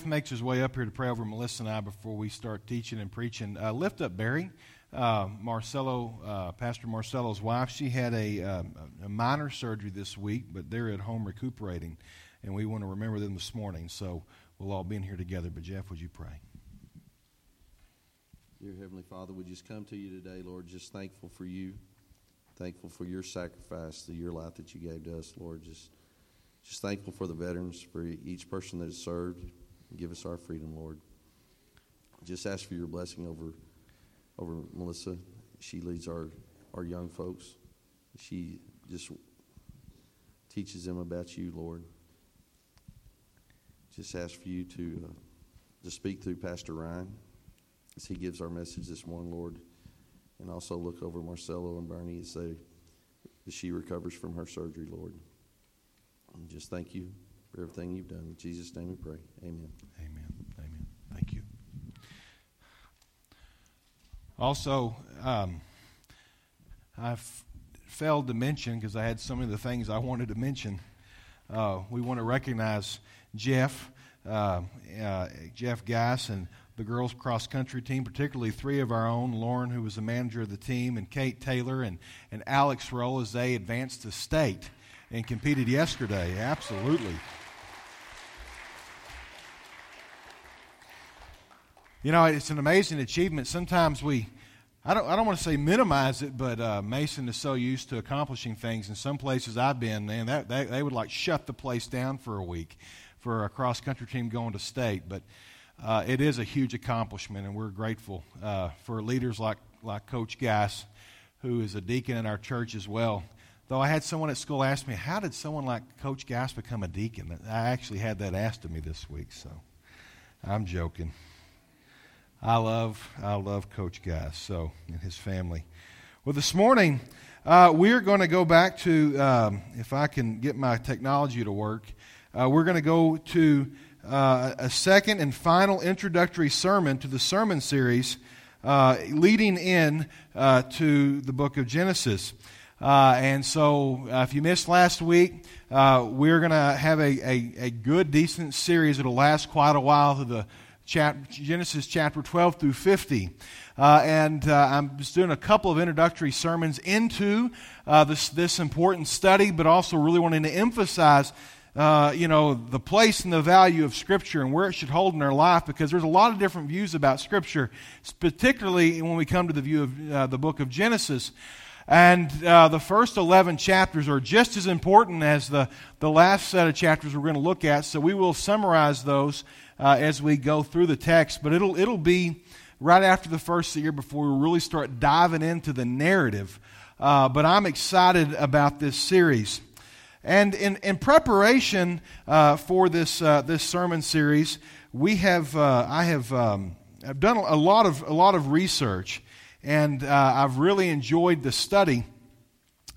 Jeff makes his way up here to pray over Melissa and I before we start teaching and preaching, uh, lift up Barry. Uh, Marcelo, uh, Pastor Marcelo's wife, she had a, um, a, minor surgery this week, but they're at home recuperating, and we want to remember them this morning. So we'll all be in here together. But Jeff, would you pray? Dear Heavenly Father, we just come to you today, Lord, just thankful for you, thankful for your sacrifice, the your life that you gave to us, Lord. Just, just thankful for the veterans, for each person that has served. Give us our freedom, Lord. Just ask for your blessing over over Melissa. She leads our, our young folks. She just teaches them about you, Lord. Just ask for you to, uh, to speak through Pastor Ryan as he gives our message this morning, Lord. And also look over Marcelo and Bernie as, they, as she recovers from her surgery, Lord. And just thank you for everything you've done. In Jesus' name we pray. Amen. Amen. Amen. Thank you. Also, um, I failed to mention because I had so many of the things I wanted to mention. Uh, we want to recognize Jeff, uh, uh, Jeff Gass, and the girls cross country team, particularly three of our own Lauren, who was the manager of the team, and Kate Taylor and, and Alex Roll as they advanced to state and competed yesterday. Absolutely. You know, it's an amazing achievement. Sometimes we, I don't, I don't want to say minimize it, but uh, Mason is so used to accomplishing things. In some places I've been, man, that, that, they would like shut the place down for a week for a cross country team going to state. But uh, it is a huge accomplishment, and we're grateful uh, for leaders like, like Coach Gass, who is a deacon in our church as well. Though I had someone at school ask me, How did someone like Coach Gass become a deacon? I actually had that asked of me this week, so I'm joking. I love, I love Coach Gass, so and his family. Well, this morning uh, we're going to go back to, um, if I can get my technology to work, uh, we're going to go to uh, a second and final introductory sermon to the sermon series uh, leading in uh, to the book of Genesis. Uh, and so, if you missed last week, we're going to have a, a, a good, decent series. It'll last quite a while to the Genesis chapter 12 through 50. Uh, and uh, I'm just doing a couple of introductory sermons into uh, this, this important study, but also really wanting to emphasize. Uh, you know, the place and the value of Scripture and where it should hold in our life because there's a lot of different views about Scripture, particularly when we come to the view of uh, the book of Genesis. And uh, the first 11 chapters are just as important as the, the last set of chapters we're going to look at, so we will summarize those uh, as we go through the text, but it'll, it'll be right after the first year before we really start diving into the narrative. Uh, but I'm excited about this series. And in, in preparation uh, for this, uh, this sermon series, we have, uh, I have um, I've done a lot of, a lot of research, and uh, I've really enjoyed the study.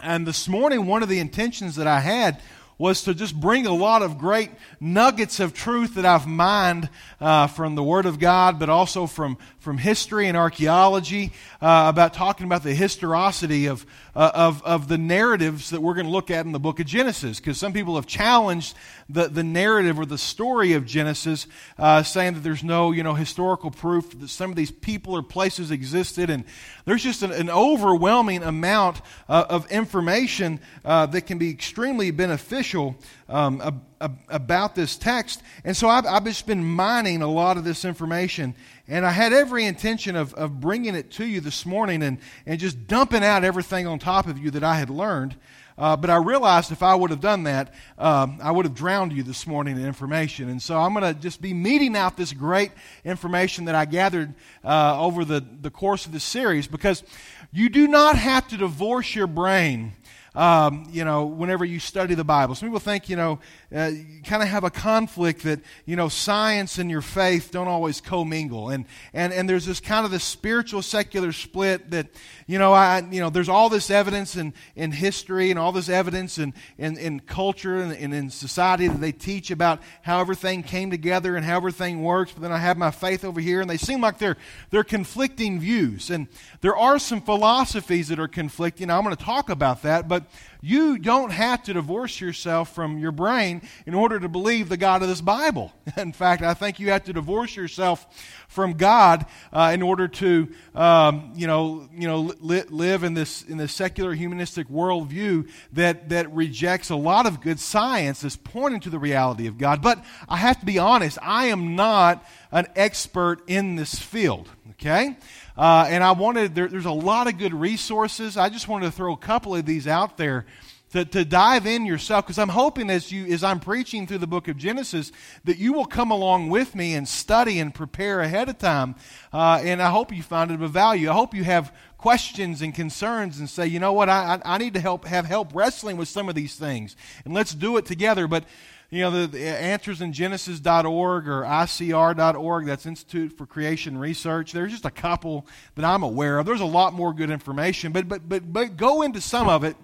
And this morning, one of the intentions that I had was to just bring a lot of great nuggets of truth that I've mined uh, from the Word of God, but also from, from history and archaeology uh, about talking about the historicity of, uh, of, of the narratives that we're going to look at in the book of Genesis. Because some people have challenged the, the narrative or the story of Genesis, uh, saying that there's no you know, historical proof that some of these people or places existed. And there's just an, an overwhelming amount uh, of information uh, that can be extremely beneficial um, ab- ab- about this text. And so I've, I've just been mining a lot of this information. And I had every intention of, of bringing it to you this morning and, and just dumping out everything on top of you that I had learned. Uh, but I realized if I would have done that, um, I would have drowned you this morning in information. And so I'm going to just be meting out this great information that I gathered uh, over the, the course of this series because you do not have to divorce your brain um, you know, whenever you study the Bible. Some people think, you know, uh, you kind of have a conflict that, you know, science and your faith don't always commingle. And, and, and there's this kind of this spiritual secular split that, you know, I, you know, there's all this evidence in, in history and all this evidence in, in, in culture and, and in society that they teach about how everything came together and how everything works. But then I have my faith over here and they seem like they're, they're conflicting views. And there are some philosophies that are conflicting. I'm going to talk about that. But you don't have to divorce yourself from your brain in order to believe the God of this Bible. In fact, I think you have to divorce yourself from God uh, in order to, um, you know, you know, li- live in this in this secular humanistic worldview that that rejects a lot of good science as pointing to the reality of God. But I have to be honest, I am not an expert in this field. Okay. Uh, and I wanted, there, there's a lot of good resources. I just wanted to throw a couple of these out there to, to dive in yourself because I'm hoping as you as I'm preaching through the book of Genesis that you will come along with me and study and prepare ahead of time. Uh, and I hope you find it of value. I hope you have questions and concerns and say, you know what, I, I need to help have help wrestling with some of these things, and let's do it together. But you know, the, the answers in Genesis.org or ICR.org, that's Institute for Creation Research. There's just a couple that I'm aware of. There's a lot more good information, but, but, but, but go into some of it.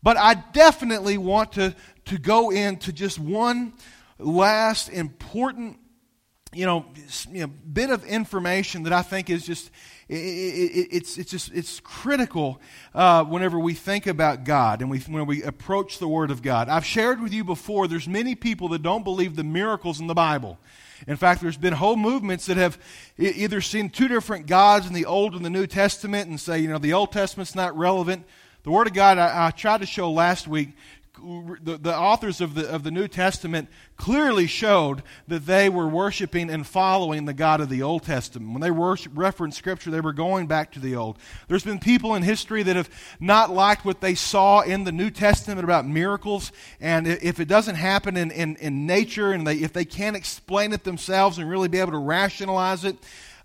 But I definitely want to, to go into just one last important you know, you know, bit of information that I think is just it, it, it's it's just it's critical uh, whenever we think about God and we when we approach the Word of God. I've shared with you before. There's many people that don't believe the miracles in the Bible. In fact, there's been whole movements that have either seen two different gods in the Old and the New Testament and say, you know, the Old Testament's not relevant. The Word of God, I, I tried to show last week, the, the authors of the, of the New Testament clearly showed that they were worshiping and following the God of the Old Testament. When they worship, referenced Scripture, they were going back to the Old. There's been people in history that have not liked what they saw in the New Testament about miracles, and if it doesn't happen in, in, in nature, and they, if they can't explain it themselves and really be able to rationalize it,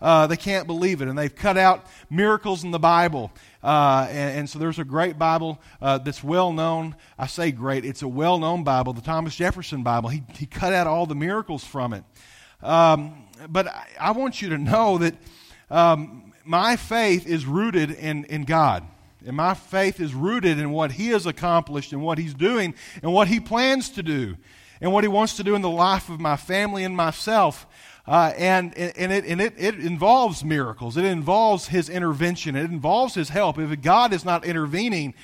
uh, they can't believe it. And they've cut out miracles in the Bible. Uh, and, and, so there's a great Bible uh, that's well known. I say great, it's a well known Bible, the Thomas Jefferson Bible. He, he cut out all the miracles from it. Um, but I, I, want you to know that um, my faith is rooted in, in God. And my faith is rooted in what He has accomplished and what He's doing and what He plans to do and what He wants to do in the life of my family and myself. Uh, and and, it, and it, it involves miracles. It involves His intervention. It involves His help. If God is not intervening,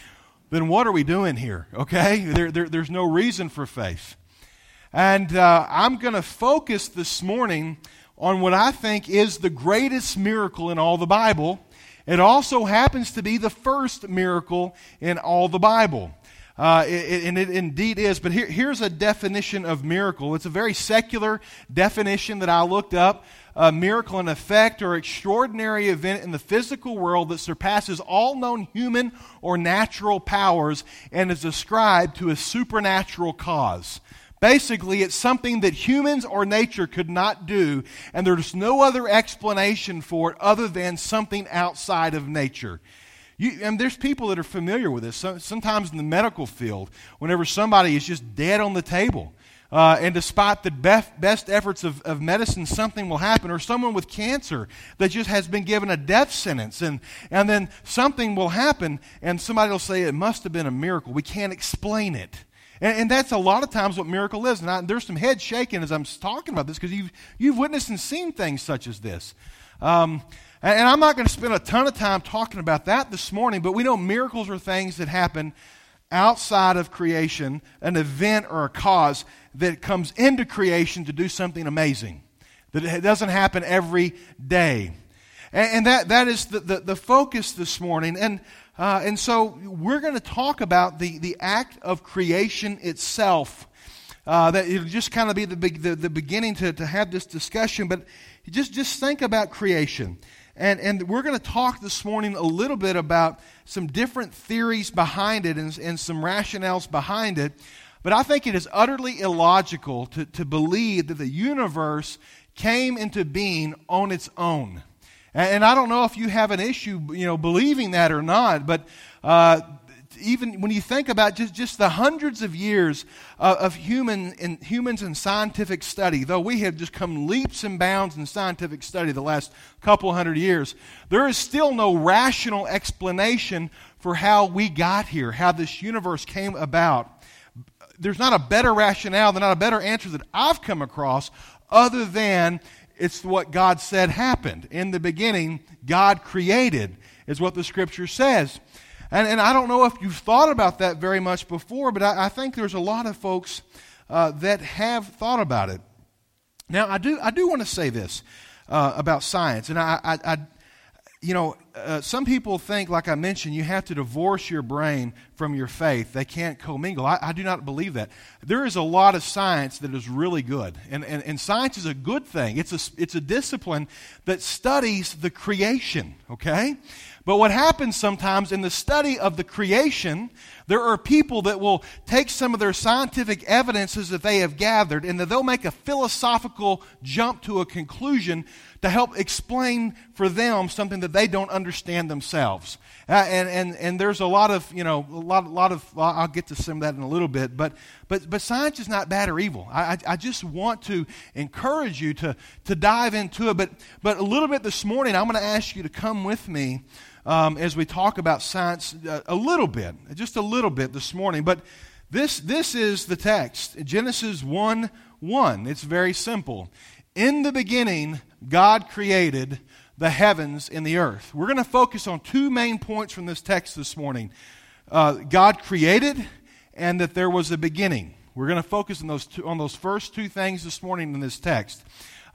then what are we doing here? Okay? There, there, there's no reason for faith. And uh, I'm going to focus this morning on what I think is the greatest miracle in all the Bible. It also happens to be the first miracle in all the Bible. Uh, it, and it indeed is. But here, here's a definition of miracle. It's a very secular definition that I looked up. A miracle, an effect, or extraordinary event in the physical world that surpasses all known human or natural powers and is ascribed to a supernatural cause. Basically, it's something that humans or nature could not do, and there's no other explanation for it other than something outside of nature. You, and there's people that are familiar with this. sometimes in the medical field, whenever somebody is just dead on the table, uh, and despite the best, best efforts of, of medicine, something will happen. Or someone with cancer that just has been given a death sentence, and, and then something will happen, and somebody will say, It must have been a miracle. We can't explain it. And, and that's a lot of times what miracle is. And I, there's some head shaking as I'm talking about this because you've, you've witnessed and seen things such as this. Um, and I'm not going to spend a ton of time talking about that this morning, but we know miracles are things that happen outside of creation, an event or a cause that comes into creation to do something amazing, that it doesn't happen every day. And, that, that is the, the, the focus this morning. And, uh, and so we're going to talk about the, the act of creation itself. Uh, that it'll just kind of be the, the, the beginning to, to have this discussion, but just, just think about creation. And, and we're going to talk this morning a little bit about some different theories behind it and, and some rationales behind it. But I think it is utterly illogical to, to believe that the universe came into being on its own. And, and I don't know if you have an issue, you know, believing that or not, but uh, even when you think about just, just the hundreds of years of, of human in, humans and scientific study, though we have just come leaps and bounds in scientific study the last couple hundred years, there is still no rational explanation for how we got here, how this universe came about. There's not a better rationale, there's not a better answer that I've come across other than it's what God said happened. In the beginning, God created, is what the scripture says. And, and I don't know if you've thought about that very much before, but I, I think there's a lot of folks uh, that have thought about it. Now, I do, I do want to say this uh, about science, and I, I, I you know, uh, some people think, like I mentioned, you have to divorce your brain from your faith. They can't commingle. I, I do not believe that. There is a lot of science that is really good, and, and, and science is a good thing. It's a, it's a discipline that studies the creation, okay? But what happens sometimes in the study of the creation, there are people that will take some of their scientific evidences that they have gathered and that they'll make a philosophical jump to a conclusion to help explain for them something that they don't understand themselves. Uh, and, and, and there's a lot of, you know, a lot, a lot of, I'll get to some of that in a little bit, but, but, but science is not bad or evil. I, I, I just want to encourage you to, to dive into it. But, but a little bit this morning, I'm going to ask you to come with me um, as we talk about science uh, a little bit, just a little bit this morning. But this, this is the text Genesis 1 1. It's very simple. In the beginning, God created the heavens and the earth. We're going to focus on two main points from this text this morning uh, God created, and that there was a beginning. We're going to focus on those, two, on those first two things this morning in this text,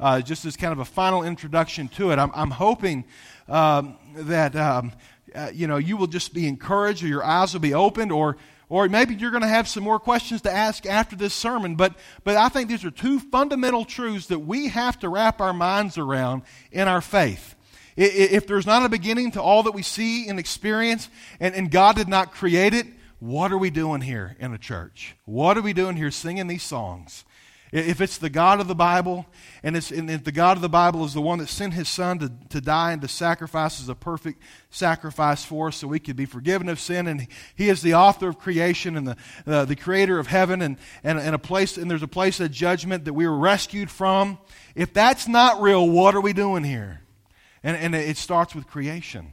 uh, just as kind of a final introduction to it. I'm, I'm hoping um, that um, uh, you know you will just be encouraged, or your eyes will be opened, or or maybe you're going to have some more questions to ask after this sermon, but, but I think these are two fundamental truths that we have to wrap our minds around in our faith. If there's not a beginning to all that we see and experience, and, and God did not create it, what are we doing here in a church? What are we doing here singing these songs? If it's the God of the Bible, and, it's, and if the God of the Bible is the one that sent his son to, to die and to sacrifice as a perfect sacrifice for us so we could be forgiven of sin, and he is the author of creation and the, uh, the creator of heaven, and, and, and, a place, and there's a place of judgment that we were rescued from. If that's not real, what are we doing here? And, and it starts with creation.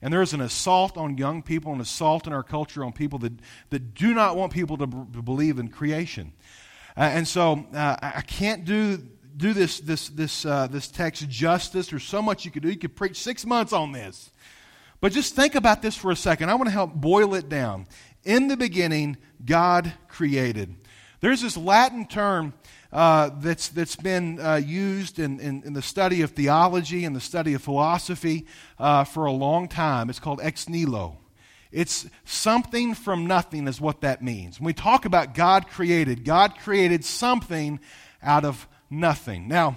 And there is an assault on young people, an assault in our culture on people that, that do not want people to, b- to believe in creation. Uh, and so uh, I can't do do this this this uh, this text justice. There's so much you could do. You could preach six months on this, but just think about this for a second. I want to help boil it down. In the beginning, God created. There's this Latin term uh, that's, that's been uh, used in, in, in, the study of theology and the study of philosophy uh, for a long time. It's called ex nihilo. It's something from nothing, is what that means. When we talk about God created, God created something out of nothing. Now,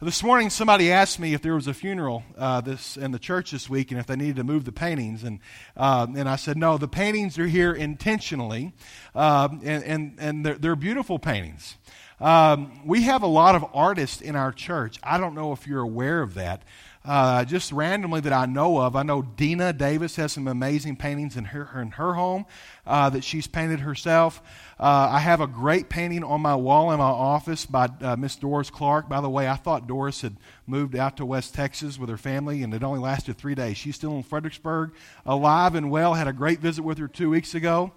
this morning somebody asked me if there was a funeral uh, this in the church this week and if they needed to move the paintings, and uh, and I said no, the paintings are here intentionally, uh, and and and they're, they're beautiful paintings. Um, we have a lot of artists in our church. I don't know if you're aware of that uh, just randomly that I know of. I know Dina Davis has some amazing paintings in her, in her home uh, that she's painted herself. Uh, I have a great painting on my wall in my office by uh, Miss Doris Clark. By the way, I thought Doris had moved out to West Texas with her family, and it only lasted three days. She's still in Fredericksburg, alive and well. Had a great visit with her two weeks ago.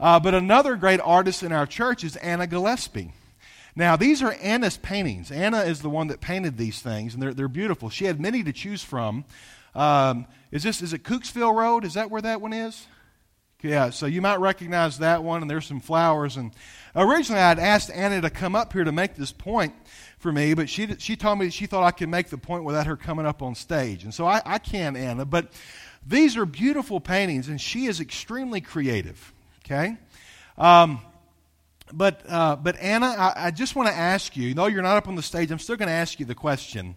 Uh, but another great artist in our church is Anna Gillespie. Now, these are Anna's paintings. Anna is the one that painted these things, and they're, they're beautiful. She had many to choose from. Um, is this is it Cooksville Road? Is that where that one is? Yeah, so you might recognize that one, and there's some flowers. And originally, I'd asked Anna to come up here to make this point for me, but she she told me that she thought I could make the point without her coming up on stage, and so I, I can, Anna. But these are beautiful paintings, and she is extremely creative. Okay. Um, but, uh, but Anna, I, I just want to ask you, though you're not up on the stage, I'm still going to ask you the question.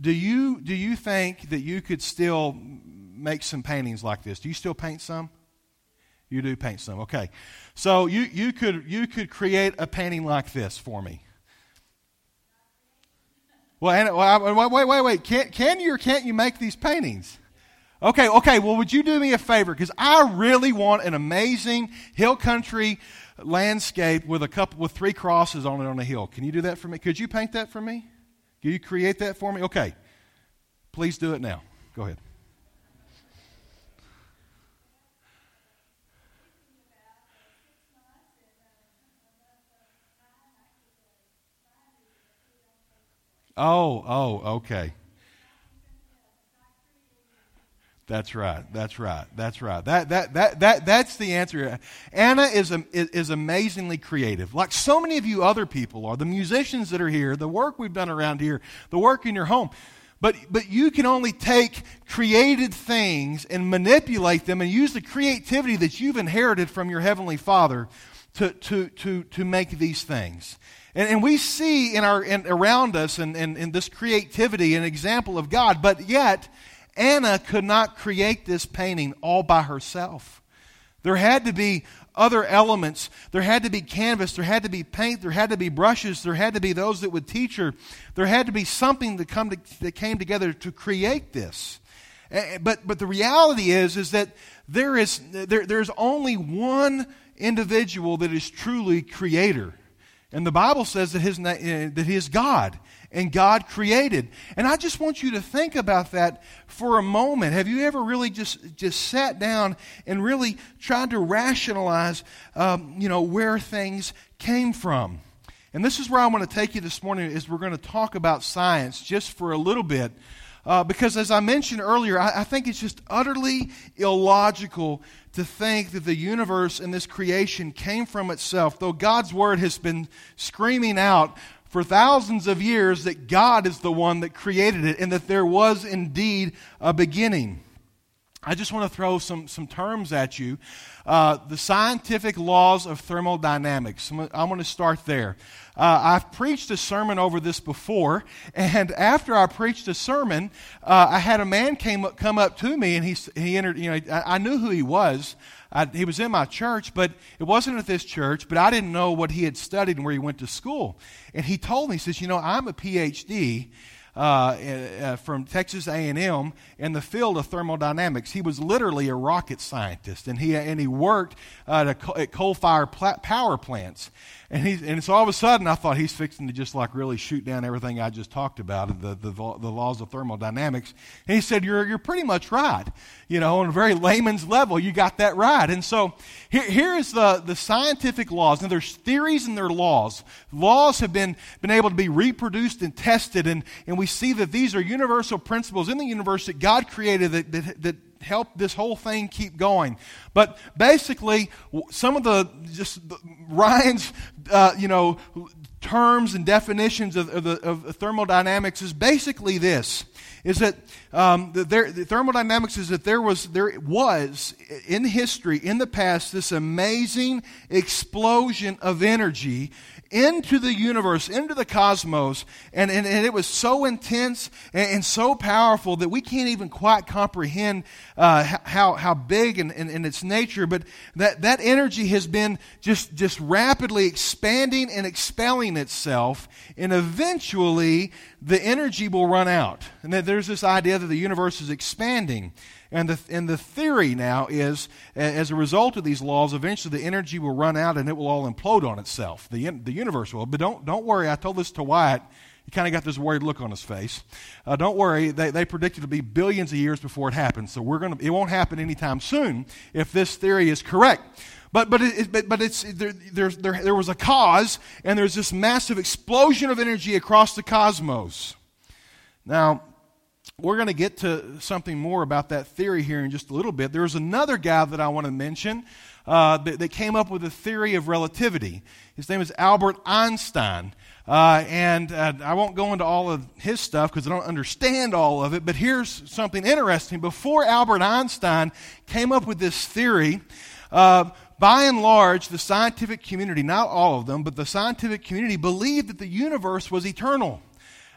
Do you, do you think that you could still make some paintings like this? Do you still paint some? You do paint some, okay. So you, you, could, you could create a painting like this for me. Well, Anna, well, wait, wait, wait. Can, can you or can't you make these paintings? Okay, okay. Well, would you do me a favor? Because I really want an amazing hill country landscape with a couple with three crosses on it on a hill. Can you do that for me? Could you paint that for me? Can you create that for me? Okay. Please do it now. Go ahead. Oh, oh, okay. That's right. That's right. That's right. That, that, that, that, that's the answer. Anna is, is, amazingly creative, like so many of you other people are. The musicians that are here, the work we've done around here, the work in your home. But, but you can only take created things and manipulate them and use the creativity that you've inherited from your Heavenly Father to, to, to, to make these things. And, and we see in our, in, around us and in, in, in this creativity an example of God, but yet Anna could not create this painting all by herself. There had to be other elements. There had to be canvas. There had to be paint. There had to be brushes. There had to be those that would teach her. There had to be something that, come to, that came together to create this. But, but the reality is, is that there is, there, there's only one individual that is truly creator. And the Bible says that, his, eh, that he is God and God created. And I just want you to think about that for a moment. Have you ever really just, just sat down and really tried to rationalize, um, you know, where things came from? And this is where I want to take you this morning is we're going to talk about science just for a little bit. Uh, because as I mentioned earlier, I, I think it's just utterly illogical to think that the universe and this creation came from itself, though God's word has been screaming out for thousands of years that God is the one that created it and that there was indeed a beginning. I just want to throw some, some terms at you. Uh, the scientific laws of thermodynamics. I'm going to start there. Uh, I've preached a sermon over this before, and after I preached a sermon, uh, I had a man came up, come up to me, and he, he entered, you know, I, I knew who he was. I, he was in my church, but it wasn't at this church, but I didn't know what he had studied and where he went to school. And he told me, he says, you know, I'm a PhD. Uh, uh, from Texas A&M in the field of thermodynamics. He was literally a rocket scientist, and he and he worked uh, at coal-fired power plants. And, he, and so all of a sudden, I thought he's fixing to just like really shoot down everything I just talked about, the, the, the laws of thermodynamics. And he said, you're, you're pretty much right. You know, on a very layman's level, you got that right. And so here, here is the, the scientific laws. Now, there's theories and there are laws. Laws have been, been able to be reproduced and tested, and, and we see that these are universal principles in the universe that God created that, that, that help this whole thing keep going. But basically, some of the just Ryan's, uh, you know, terms and definitions of, of, the, of thermodynamics is basically this: is that um, the, there, the thermodynamics is that there was there was in history in the past this amazing explosion of energy into the universe, into the cosmos, and, and, and it was so intense and, and, so powerful that we can't even quite comprehend uh, how, how big and, and, and, its nature, but that, that energy has been just, just rapidly expanding and expelling itself, and eventually the energy will run out. And that there's this idea that the universe is expanding. And the, and the theory now is, as a result of these laws, eventually the energy will run out and it will all implode on itself. The, the universe will. But don't, don't worry, I told this to Wyatt. He kind of got this worried look on his face. Uh, don't worry, they, they predict it to be billions of years before it happens. So we're gonna, it won't happen anytime soon if this theory is correct. But, but, it, but, but it's, there, there, there was a cause, and there's this massive explosion of energy across the cosmos. Now, we're going to get to something more about that theory here in just a little bit. There's another guy that I want to mention uh, that, that, came up with a theory of relativity. His name is Albert Einstein. Uh, and uh, I won't go into all of his stuff because I don't understand all of it, but here's something interesting. Before Albert Einstein came up with this theory, uh, by and large, the scientific community, not all of them, but the scientific community believed that the universe was eternal.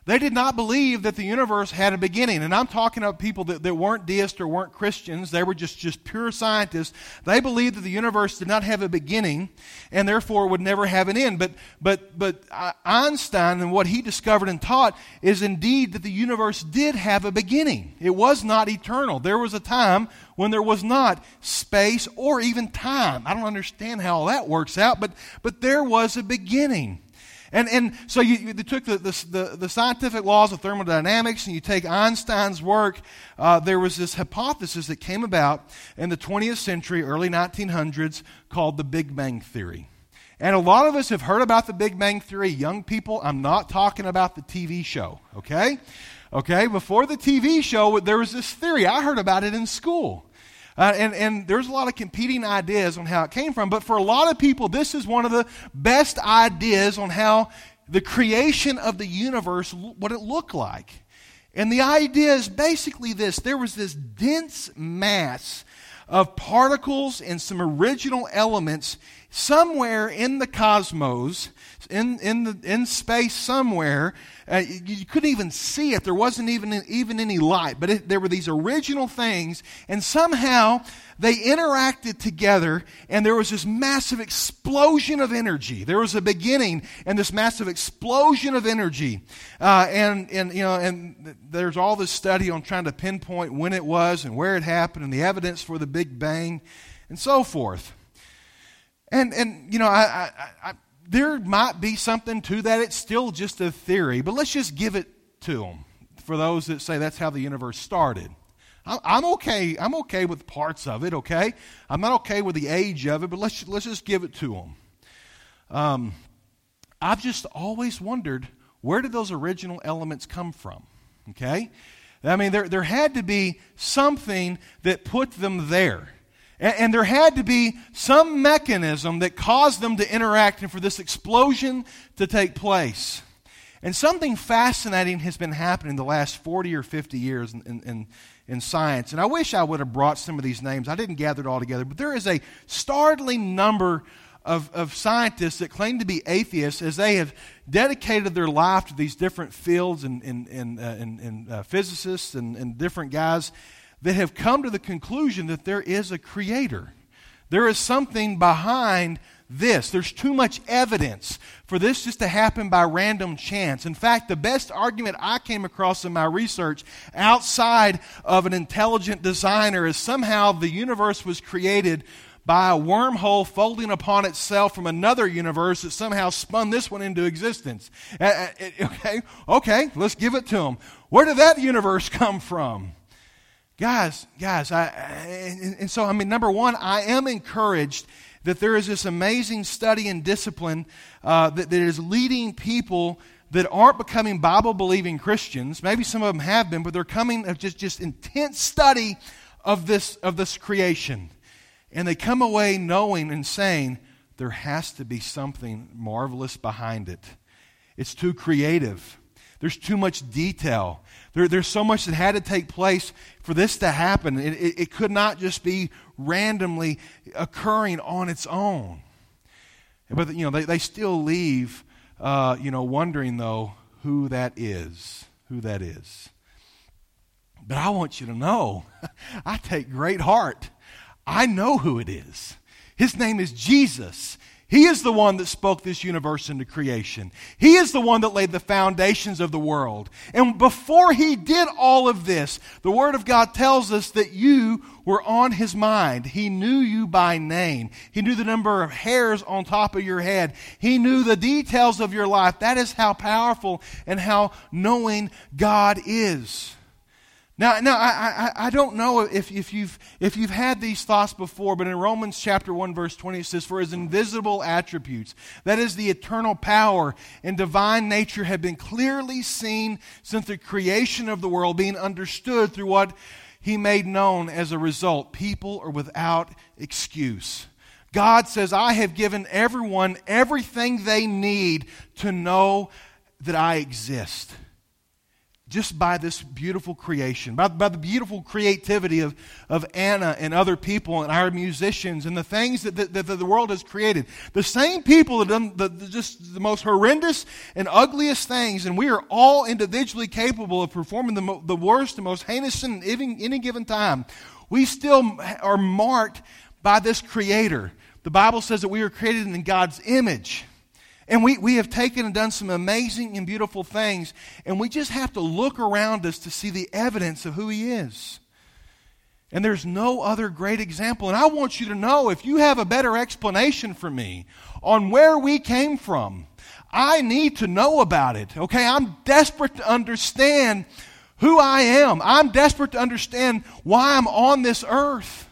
They did not believe that the universe had a beginning. And I'm talking about people that, that weren't deists or weren't Christians. They were just, just pure scientists. They believed that the universe did not have a beginning and therefore would never have an end. But, but, but Einstein and what he discovered and taught is indeed that the universe did have a beginning. It was not eternal. There was a time when there was not space or even time. I don't understand how all that works out, but, but there was a beginning. And, and so you, you took the, the, the, scientific laws of thermodynamics and you take Einstein's work. Uh, there was this hypothesis that came about in the 20th century, early 1900s, called the Big Bang Theory. And a lot of us have heard about the Big Bang Theory. Young people, I'm not talking about the TV show, okay? Okay, before the TV show, there was this theory. I heard about it in school. Uh, and, and there's a lot of competing ideas on how it came from, but for a lot of people, this is one of the best ideas on how the creation of the universe, what it looked like. And the idea is basically this there was this dense mass of particles and some original elements somewhere in the cosmos, in, in, the, in space somewhere. Uh, you, couldn't even see it. There wasn't even, even any light. But it, there were these original things, and somehow they interacted together, and there was this massive explosion of energy. There was a beginning, and this massive explosion of energy. Uh, and, and, you know, and there's all this study on trying to pinpoint when it was and where it happened, and the evidence for the Big Bang, and so forth. And, and you know, I, I, I, there might be something to that. It's still just a theory, but let's just give it to them for those that say that's how the universe started. I'm okay. I'm okay with parts of it. Okay, I'm not okay with the age of it, but let's let's just give it to them. Um, I've just always wondered where did those original elements come from? Okay, I mean there there had to be something that put them there. And, and there had to be some mechanism that caused them to interact and for this explosion to take place. And something fascinating has been happening the last 40 or 50 years in, in, in, science. And I wish I would have brought some of these names. I didn't gather it all together. But there is a startling number of, of scientists that claim to be atheists as they have dedicated their life to these different fields and, and, and, uh, and, and uh, physicists and, and different guys that have come to the conclusion that there is a creator. There is something behind this. There's too much evidence for this just to happen by random chance. In fact, the best argument I came across in my research outside of an intelligent designer is somehow the universe was created by a wormhole folding upon itself from another universe that somehow spun this one into existence. Uh, uh, okay, okay, let's give it to them. Where did that universe come from? Guys, guys, I, and, and so, I mean, number one, I am encouraged that there is this amazing study and discipline uh, that, that is leading people that aren't becoming Bible believing Christians. Maybe some of them have been, but they're coming of just, just intense study of this, of this creation. And they come away knowing and saying, there has to be something marvelous behind it. It's too creative. There's too much detail. There, there's so much that had to take place for this to happen. It, it, it could not just be randomly occurring on its own. But, you know, they, they still leave, uh, you know, wondering, though, who that is. Who that is. But I want you to know, I take great heart. I know who it is. His name is Jesus. He is the one that spoke this universe into creation. He is the one that laid the foundations of the world. And before he did all of this, the Word of God tells us that you were on his mind. He knew you by name. He knew the number of hairs on top of your head. He knew the details of your life. That is how powerful and how knowing God is. Now, now I, I, I don't know if, if, you've, if you've had these thoughts before, but in Romans chapter 1, verse 20, it says, For his invisible attributes, that is the eternal power and divine nature, have been clearly seen since the creation of the world, being understood through what he made known as a result. People are without excuse. God says, I have given everyone everything they need to know that I exist just by this beautiful creation, by, by the beautiful creativity of, of Anna and other people and our musicians and the things that, that, that the world has created. The same people that done the, the, just the most horrendous and ugliest things, and we are all individually capable of performing the, the worst and most heinous sin in any, any given time. We still are marked by this Creator. The Bible says that we are created in God's image. And we, we have taken and done some amazing and beautiful things, and we just have to look around us to see the evidence of who He is. And there's no other great example. And I want you to know if you have a better explanation for me on where we came from, I need to know about it. Okay? I'm desperate to understand who I am. I'm desperate to understand why I'm on this earth.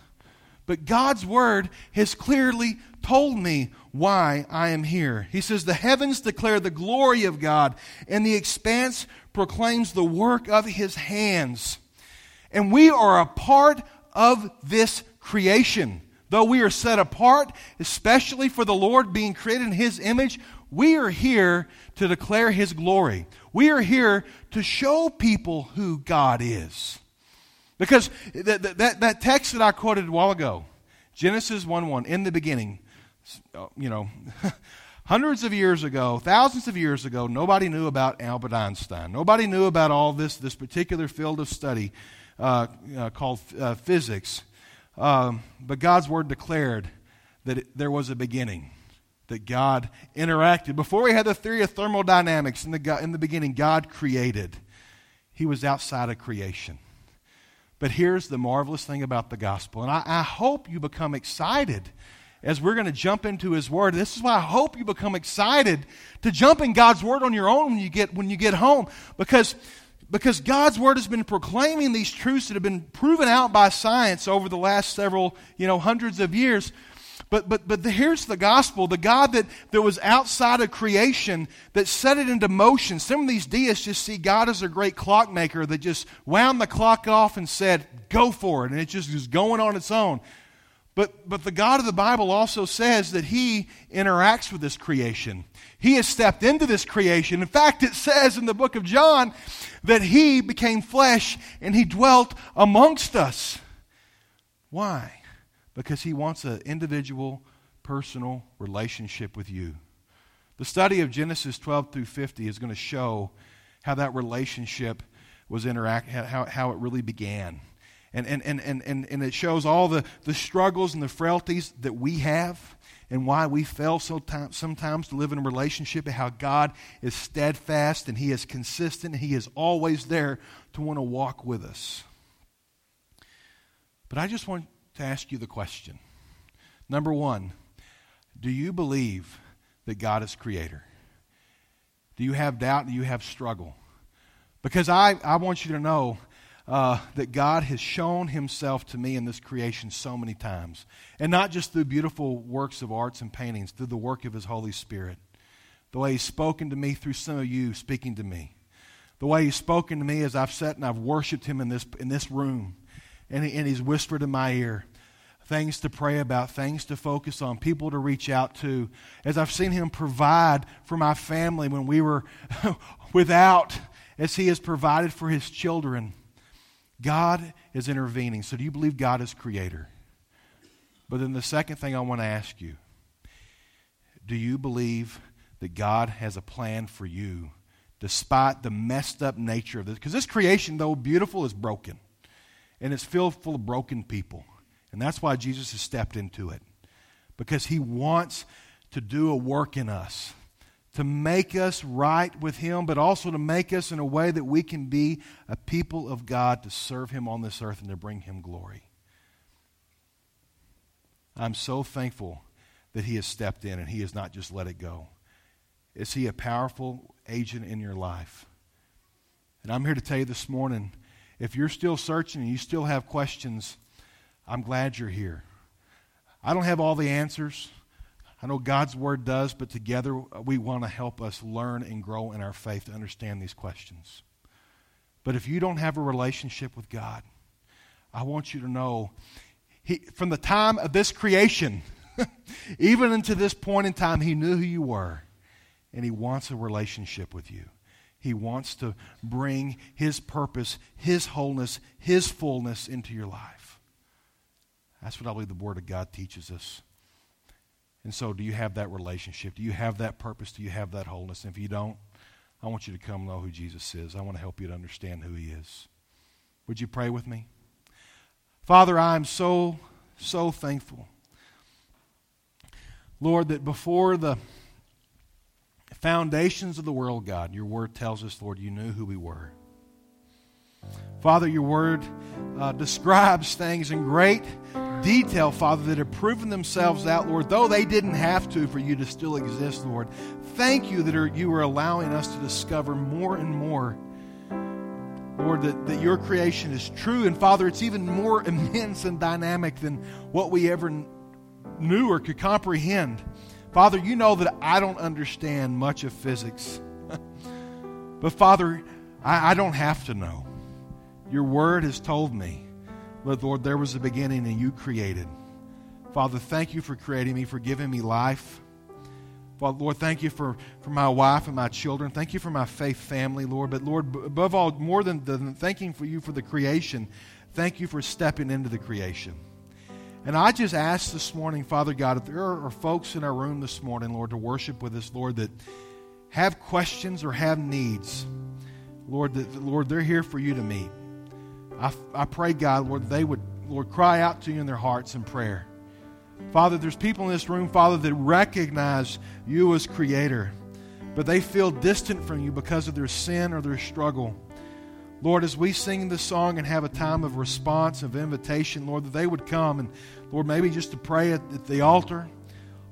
But God's Word has clearly told me why I am here. He says, The heavens declare the glory of God, and the expanse proclaims the work of his hands. And we are a part of this creation. Though we are set apart, especially for the Lord being created in his image, we are here to declare his glory. We are here to show people who God is. Because that, that, that text that I quoted a while ago, Genesis 1 1, in the beginning, you know, hundreds of years ago, thousands of years ago, nobody knew about Albert Einstein. Nobody knew about all this, this particular field of study uh, uh, called uh, physics. Um, but God's word declared that it, there was a beginning, that God interacted. Before we had the theory of thermodynamics in the, in the beginning, God created. He was outside of creation. But here's the marvelous thing about the gospel, and I, I hope you become excited as we're going to jump into his word. This is why I hope you become excited to jump in God's word on your own when you get when you get home because because God's word has been proclaiming these truths that have been proven out by science over the last several, you know, hundreds of years. But, but, but the, here's the gospel the God that, that was outside of creation that set it into motion. Some of these deists just see God as a great clockmaker that just wound the clock off and said, go for it. And it just is going on its own. But, but the God of the Bible also says that He interacts with this creation. He has stepped into this creation. In fact, it says in the book of John that He became flesh and He dwelt amongst us. Why? Because He wants an individual, personal relationship with you. The study of Genesis 12 through 50 is going to show how that relationship was interact, how, how it really began and, and, and, and, and, and it shows all the, the struggles and the frailties that we have and why we fail so time, sometimes to live in a relationship and how God is steadfast and He is consistent He is always there to want to walk with us. But I just want to ask you the question. Number one, do you believe that God is creator? Do you have doubt? Do you have struggle? Because I, I want you to know uh, that God has shown himself to me in this creation so many times. And not just through beautiful works of arts and paintings, through the work of his Holy Spirit. The way he's spoken to me through some of you speaking to me. The way he's spoken to me as I've sat and I've worshiped him in this, in this room. And, he, and he's whispered in my ear things to pray about, things to focus on, people to reach out to. As I've seen him provide for my family when we were without, as he has provided for his children. God is intervening. So, do you believe God is creator? But then the second thing I want to ask you do you believe that God has a plan for you despite the messed up nature of this? Because this creation, though beautiful, is broken. And it's filled full of broken people. And that's why Jesus has stepped into it. Because he wants to do a work in us to make us right with Him, but also to make us in a way that we can be a people of God to serve Him on this earth and to bring Him glory. I'm so thankful that He has stepped in and He has not just let it go. Is He a powerful agent in your life? And I'm here to tell you this morning if you're still searching and you still have questions, I'm glad you're here. I don't have all the answers. I know God's Word does, but together uh, we want to help us learn and grow in our faith to understand these questions. But if you don't have a relationship with God, I want you to know he, from the time of this creation, even into this point in time, He knew who you were, and He wants a relationship with you. He wants to bring His purpose, His wholeness, His fullness into your life. That's what I believe the Word of God teaches us. And so, do you have that relationship? Do you have that purpose? Do you have that wholeness? And if you don't, I want you to come know who Jesus is. I want to help you to understand who he is. Would you pray with me? Father, I am so, so thankful. Lord, that before the foundations of the world, God, your word tells us, Lord, you knew who we were. Father, your word uh, describes things in great detail, Father, that have proven themselves out, Lord, though they didn't have to for you to still exist, Lord. Thank you that are, you are allowing us to discover more and more, Lord, that, that your creation is true. And Father, it's even more immense and dynamic than what we ever knew or could comprehend. Father, you know that I don't understand much of physics. but Father, I, I don't have to know. Your word has told me. But Lord, there was a beginning and you created. Father, thank you for creating me, for giving me life. Father, Lord, thank you for, for my wife and my children. Thank you for my faith family, Lord. But Lord, above all, more than, than thanking for you for the creation, thank you for stepping into the creation. And I just ask this morning, Father God, if there are folks in our room this morning, Lord, to worship with us, Lord, that have questions or have needs, Lord, that Lord, they're here for you to meet. I, I pray, God, Lord, they would, Lord, cry out to you in their hearts in prayer. Father, there's people in this room, Father, that recognize you as creator, but they feel distant from you because of their sin or their struggle. Lord, as we sing this song and have a time of response, of invitation, Lord, that they would come and, Lord, maybe just to pray at, at the altar,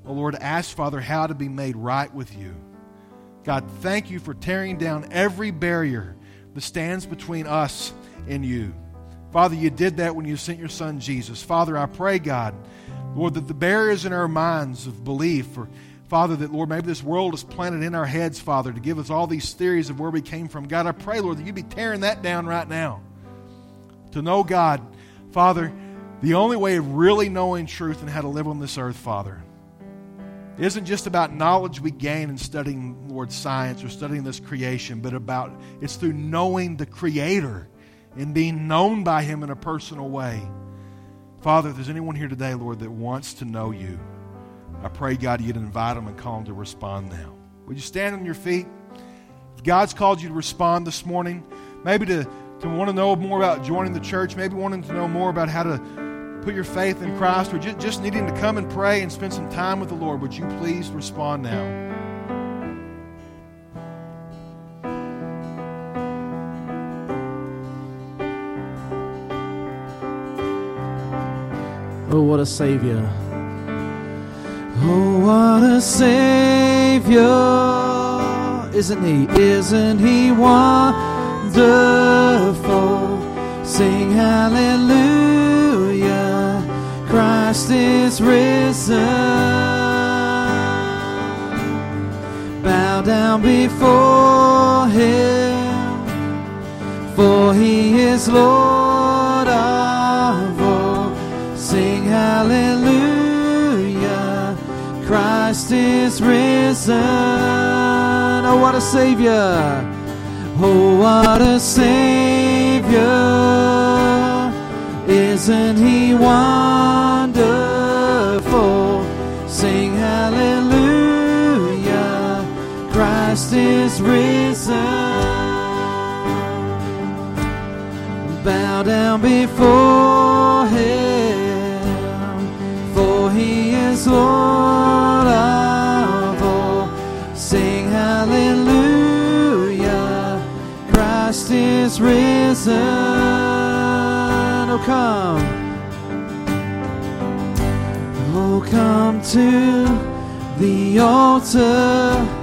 or Lord, ask, Father, how to be made right with you. God, thank you for tearing down every barrier that stands between us and you. Father, you did that when you sent your son Jesus. Father, I pray, God, Lord, that the barriers in our minds of belief, or Father, that Lord, maybe this world is planted in our heads, Father, to give us all these theories of where we came from. God, I pray, Lord, that you be tearing that down right now. To know God, Father, the only way of really knowing truth and how to live on this earth, Father, isn't just about knowledge we gain in studying, Lord, science or studying this creation, but about it's through knowing the Creator and being known by Him in a personal way. Father, if there's anyone here today, Lord, that wants to know you, I pray, God, you'd invite them and call them to respond now. Would you stand on your feet? If God's called you to respond this morning, maybe to, to want to know more about joining the church, maybe wanting to know more about how to put your faith in Christ, or just, needing to come and pray and spend some time with the Lord, would you please respond now? Oh, what a Savior. Oh, what a Savior. Isn't He? Isn't He wonderful? Sing hallelujah. Christ is risen. Bow down before Him, for He is Lord of all. Sing hallelujah. Christ is risen. Oh, what a Savior! Oh, what a Savior! Isn't He wonderful? Is risen. Bow down before Him, for He is Lord of all. Sing hallelujah. Christ is risen. Oh, come. Oh, come to the altar.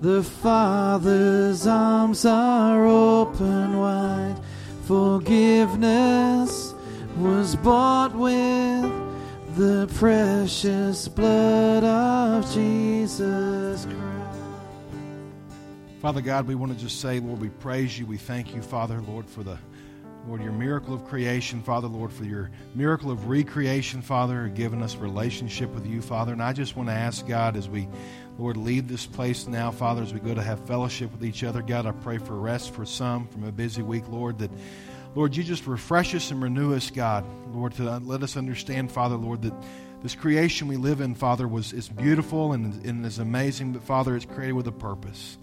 The Father's arms are open wide. Forgiveness was bought with the precious blood of Jesus Christ. Father God, we want to just say, Lord, we praise you. We thank you, Father, Lord, for the Lord, your miracle of creation, Father, Lord, for your miracle of recreation, Father, giving us relationship with you, Father. And I just want to ask God as we, Lord, leave this place now, Father, as we go to have fellowship with each other. God, I pray for rest for some from a busy week, Lord, that, Lord, you just refresh us and renew us, God. Lord, to let us understand, Father, Lord, that this creation we live in, Father, was is beautiful and, and is amazing, but Father, it's created with a purpose.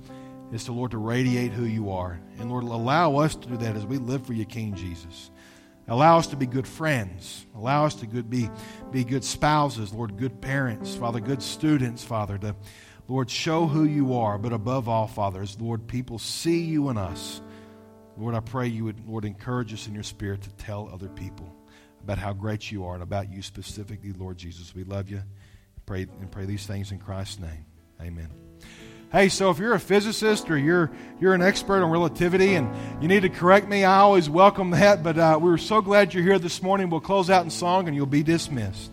It's to Lord to radiate who you are. And Lord, allow us to do that as we live for you, King Jesus. Allow us to be good friends. Allow us to good, be, be good spouses, Lord, good parents, Father, good students, Father, to Lord, show who you are, but above all, Father, as Lord, people see you in us. Lord, I pray you would, Lord, encourage us in your spirit to tell other people about how great you are and about you specifically, Lord Jesus. We love you. Pray and pray these things in Christ's name. Amen. Hey, so if you're a physicist or you're you're an expert on relativity and you need to correct me, I always welcome that. But uh, we are so glad you're here this morning. We'll close out in song and you'll be dismissed.